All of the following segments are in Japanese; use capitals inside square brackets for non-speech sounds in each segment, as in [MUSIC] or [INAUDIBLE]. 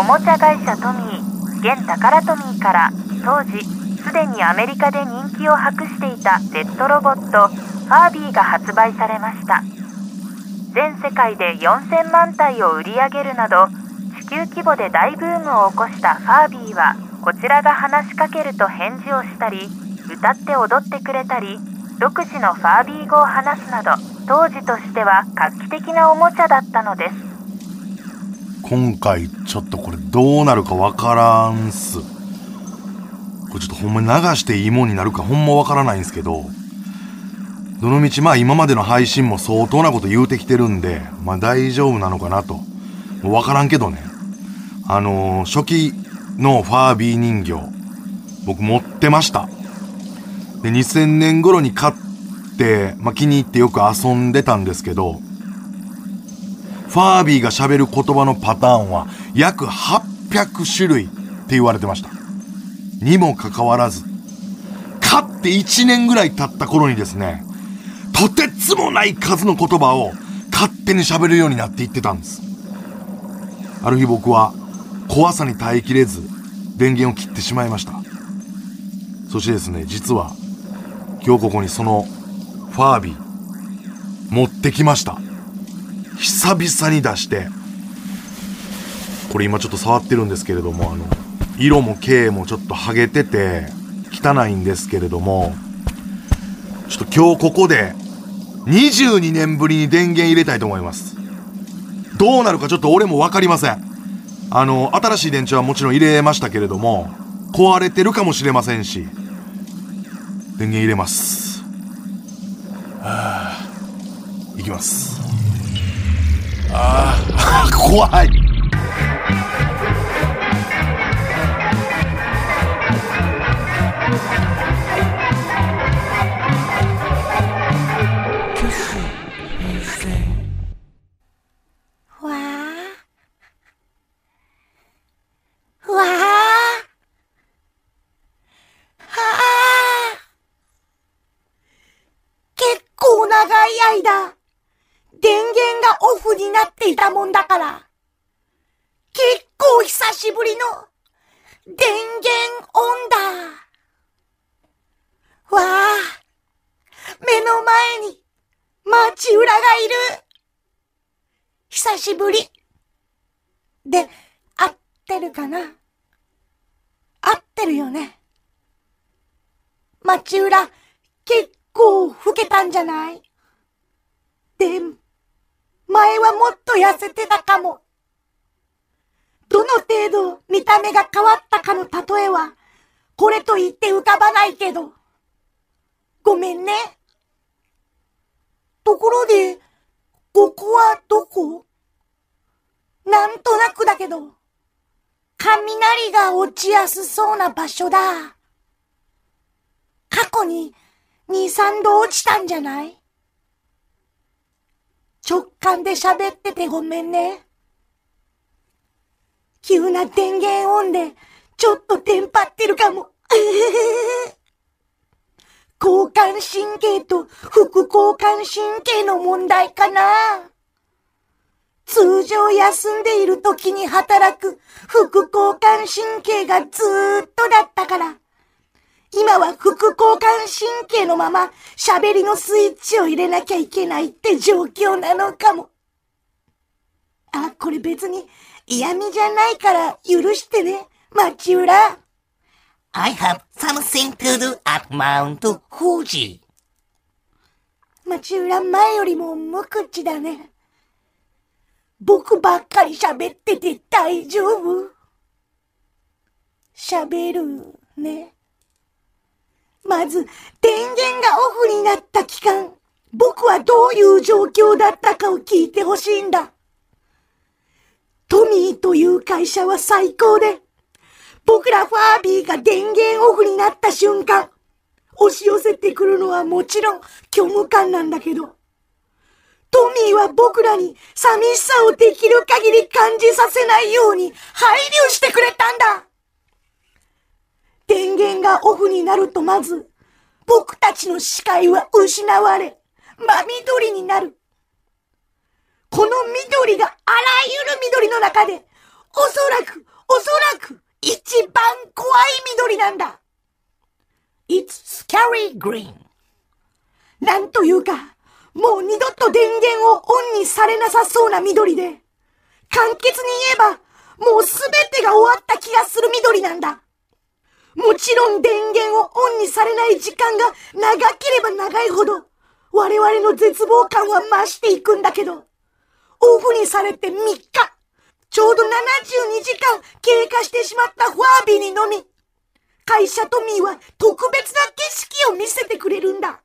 おもちゃ会社トミー現タカラトミーから当時すでにアメリカで人気を博していたペットロボットファービーが発売されました。全世界で4000万体を売り上げるなど地球規模で大ブームを起こしたファービーはこちらが話しかけると返事をしたり歌って踊ってくれたり独自のファービー語を話すなど当時としては画期的なおもちゃだったのです。今回ちょっとこれどうなるかわからんす。これちょっとほんまに流していいもんになるかほんまわからないんですけどどのみちまあ今までの配信も相当なこと言うてきてるんでまあ大丈夫なのかなと。わからんけどね。あのー、初期のファービー人形僕持ってました。で2000年頃に買って、まあ、気に入ってよく遊んでたんですけどファービーが喋る言葉のパターンは約800種類って言われてました。にもかかわらず、買って1年ぐらい経った頃にですね、とてつもない数の言葉を勝手に喋るようになっていってたんです。ある日僕は怖さに耐えきれず電源を切ってしまいました。そしてですね、実は今日ここにそのファービー持ってきました。久々に出してこれ今ちょっと触ってるんですけれどもあの色も形もちょっと剥げてて汚いんですけれどもちょっと今日ここで22年ぶりに電源入れたいと思います。どうなるかちょっと俺も分かりません。あの新しい電池はもちろん入れましたけれども壊れてるかもしれませんし電源入れます。はあいきます。ああ、怖い。わあ。わあ。はあ。結構長い間、電源がオフになっていたもんだから、結構久しぶりの電源オンだ。わあ。目の前に町浦がいる。久しぶり。で、合ってるかな？合ってるよね。町浦、結構老けたんじゃない？で、前はもっと痩せてたかも。どの程度見た目が変わったかの例えは、これと言って浮かばないけど。ごめんね。ところで、ここはどこ？なんとなくだけど、雷が落ちやすそうな場所だ。過去に2、3度落ちたんじゃない？直感で喋っててごめんね。急な電源オンで、ちょっとテンパってるかも。[LAUGHS] 交感神経と副交感神経の問題かな。通常休んでいる時に働く副交感神経がずーっとだったから、今は副交感神経のまま喋りのスイッチを入れなきゃいけないって状況なのかも。あ、これ別に嫌味じゃないから許してね、町浦。I have something to do at Mount Fuji. 町浦前よりも無口だね。僕ばっかり喋ってて大丈夫？喋るね。まず、電源がオフになった期間、僕はどういう状況だったかを聞いてほしいんだ。トミーという会社は最高で、僕らファービーが電源オフになった瞬間、押し寄せてくるのはもちろん虚無感なんだけど、トミーは僕らに寂しさをできる限り感じさせないように配慮してくれたんだ電源がオフになるとまず、僕たちの視界は失われ、真緑になる。この緑があらゆる緑の中で、おそらく、おそらく、一番怖い緑なんだ。It's scary green. なんというか、もう二度と電源をオンにされなさそうな緑で、簡潔に言えば、もうすべてが終わった気がする緑なんだ。もちろん電源をオンにされない時間が長ければ長いほど、我々の絶望感は増していくんだけど、オフにされて3日、ちょうど72時間経過してしまったファービーにのみ、会社トミーは特別な景色を見せてくれるんだ。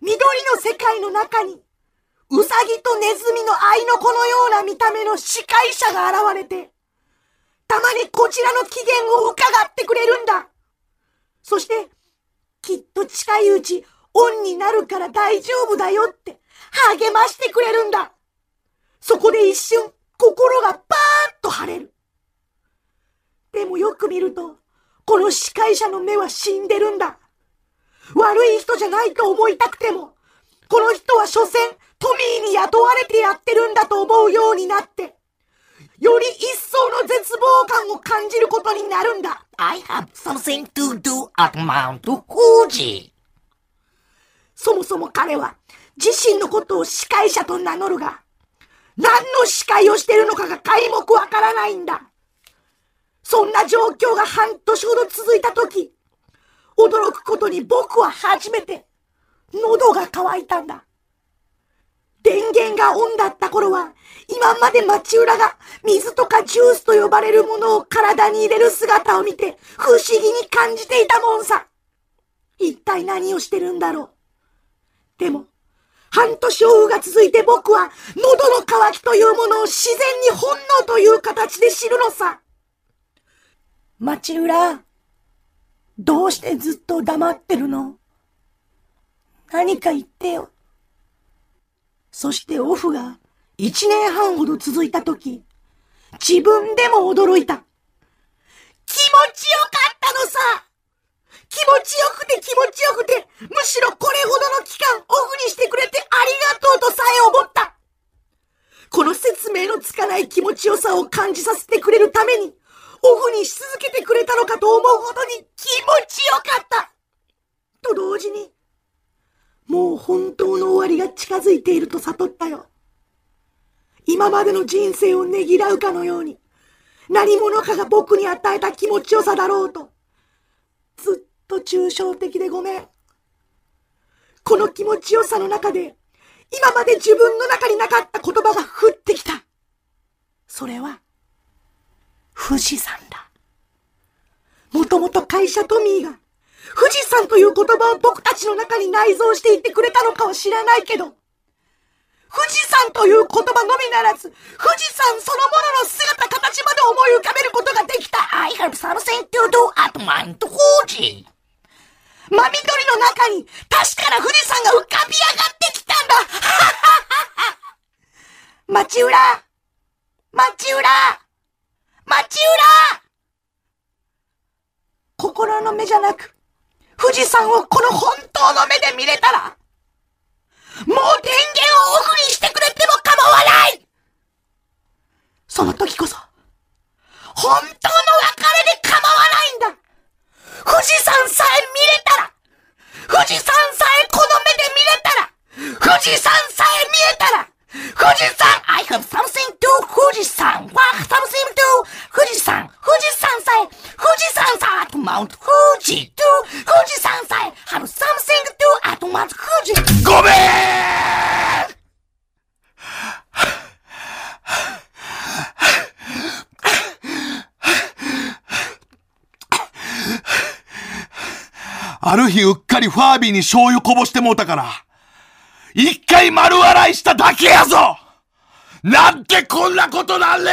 緑の世界の中に、うさぎとネズミの愛の子のような見た目の司会者が現れて、たまにこちらの機嫌を伺ってくれるんだ。そして、きっと近いうちオンになるから大丈夫だよって励ましてくれるんだ。そこで一瞬心がパーッと晴れる。でもよく見ると、この司会者の目は死んでるんだ。悪い人じゃないと思いたくても、この人は所詮トミーに雇われてやってるんだと思うようになって、より一層の絶望感を感じることになるんだ。I have something to do at Mount Fuji. そもそも彼は自身のことを司会者と名乗るが、何の司会をしてるのかが皆目わからないんだ。そんな状況が半年ほど続いたとき、驚くことに僕は初めて喉が渇いたんだ。電源がオンだった頃は、今まで町浦が水とかジュースと呼ばれるものを体に入れる姿を見て不思議に感じていたもんさ。一体何をしてるんだろう。でも、半年オフが続いて僕は喉の渇きというものを自然に本能という形で知るのさ。町浦、どうしてずっと黙ってるの？何か言ってよ。そしてオフが一年半ほど続いたとき、自分でも驚いた。気持ちよかったのさ気持ちよくて気持ちよくて、むしろこれほどの期間オフにしてくれてありがとうとさえ思った。この説明のつかない気持ちよさを感じさせてくれるために、オフにし続けてくれたのかと思うほどに気持ちよかったと同時に、もう本当の終わりが近づいていると悟ったよ。今までの人生をねぎらうかのように、何者かが僕に与えた気持ちよさだろうと。ずっと抽象的でごめん。この気持ちよさの中で、今まで自分の中になかった言葉が降ってきた。それは、富士山だ。もともと会社トミーが、富士山という言葉を僕たちの中に内蔵していってくれたのかは知らないけど、富士山という言葉のみならず、富士山そのものの姿形まで思い浮かべることができた。I have something to do at Mount Fuji. 真緑の中に確かな富士山が浮かび上がってきたんだ [LAUGHS] 町浦町浦町浦心の目じゃなく、富士山をこの本当の目で見れたら、もう電源をオフにしてくれても構わない。その時こそ、本当の別れで構わないんだ富士山さえ見れたら、富士山さえこの目で見れたら、富士山さえ見えたら、富士山 I have something to 富士山 What something to 富士山富士山さえ富士山さえ at Mount Fuji to 富士山さえ have something to at Mount Fuji ごめん。ある日うっかりファービーに醤油こぼしてもうたから、一回丸笑いしただけやぞ。なんでこんなことなんね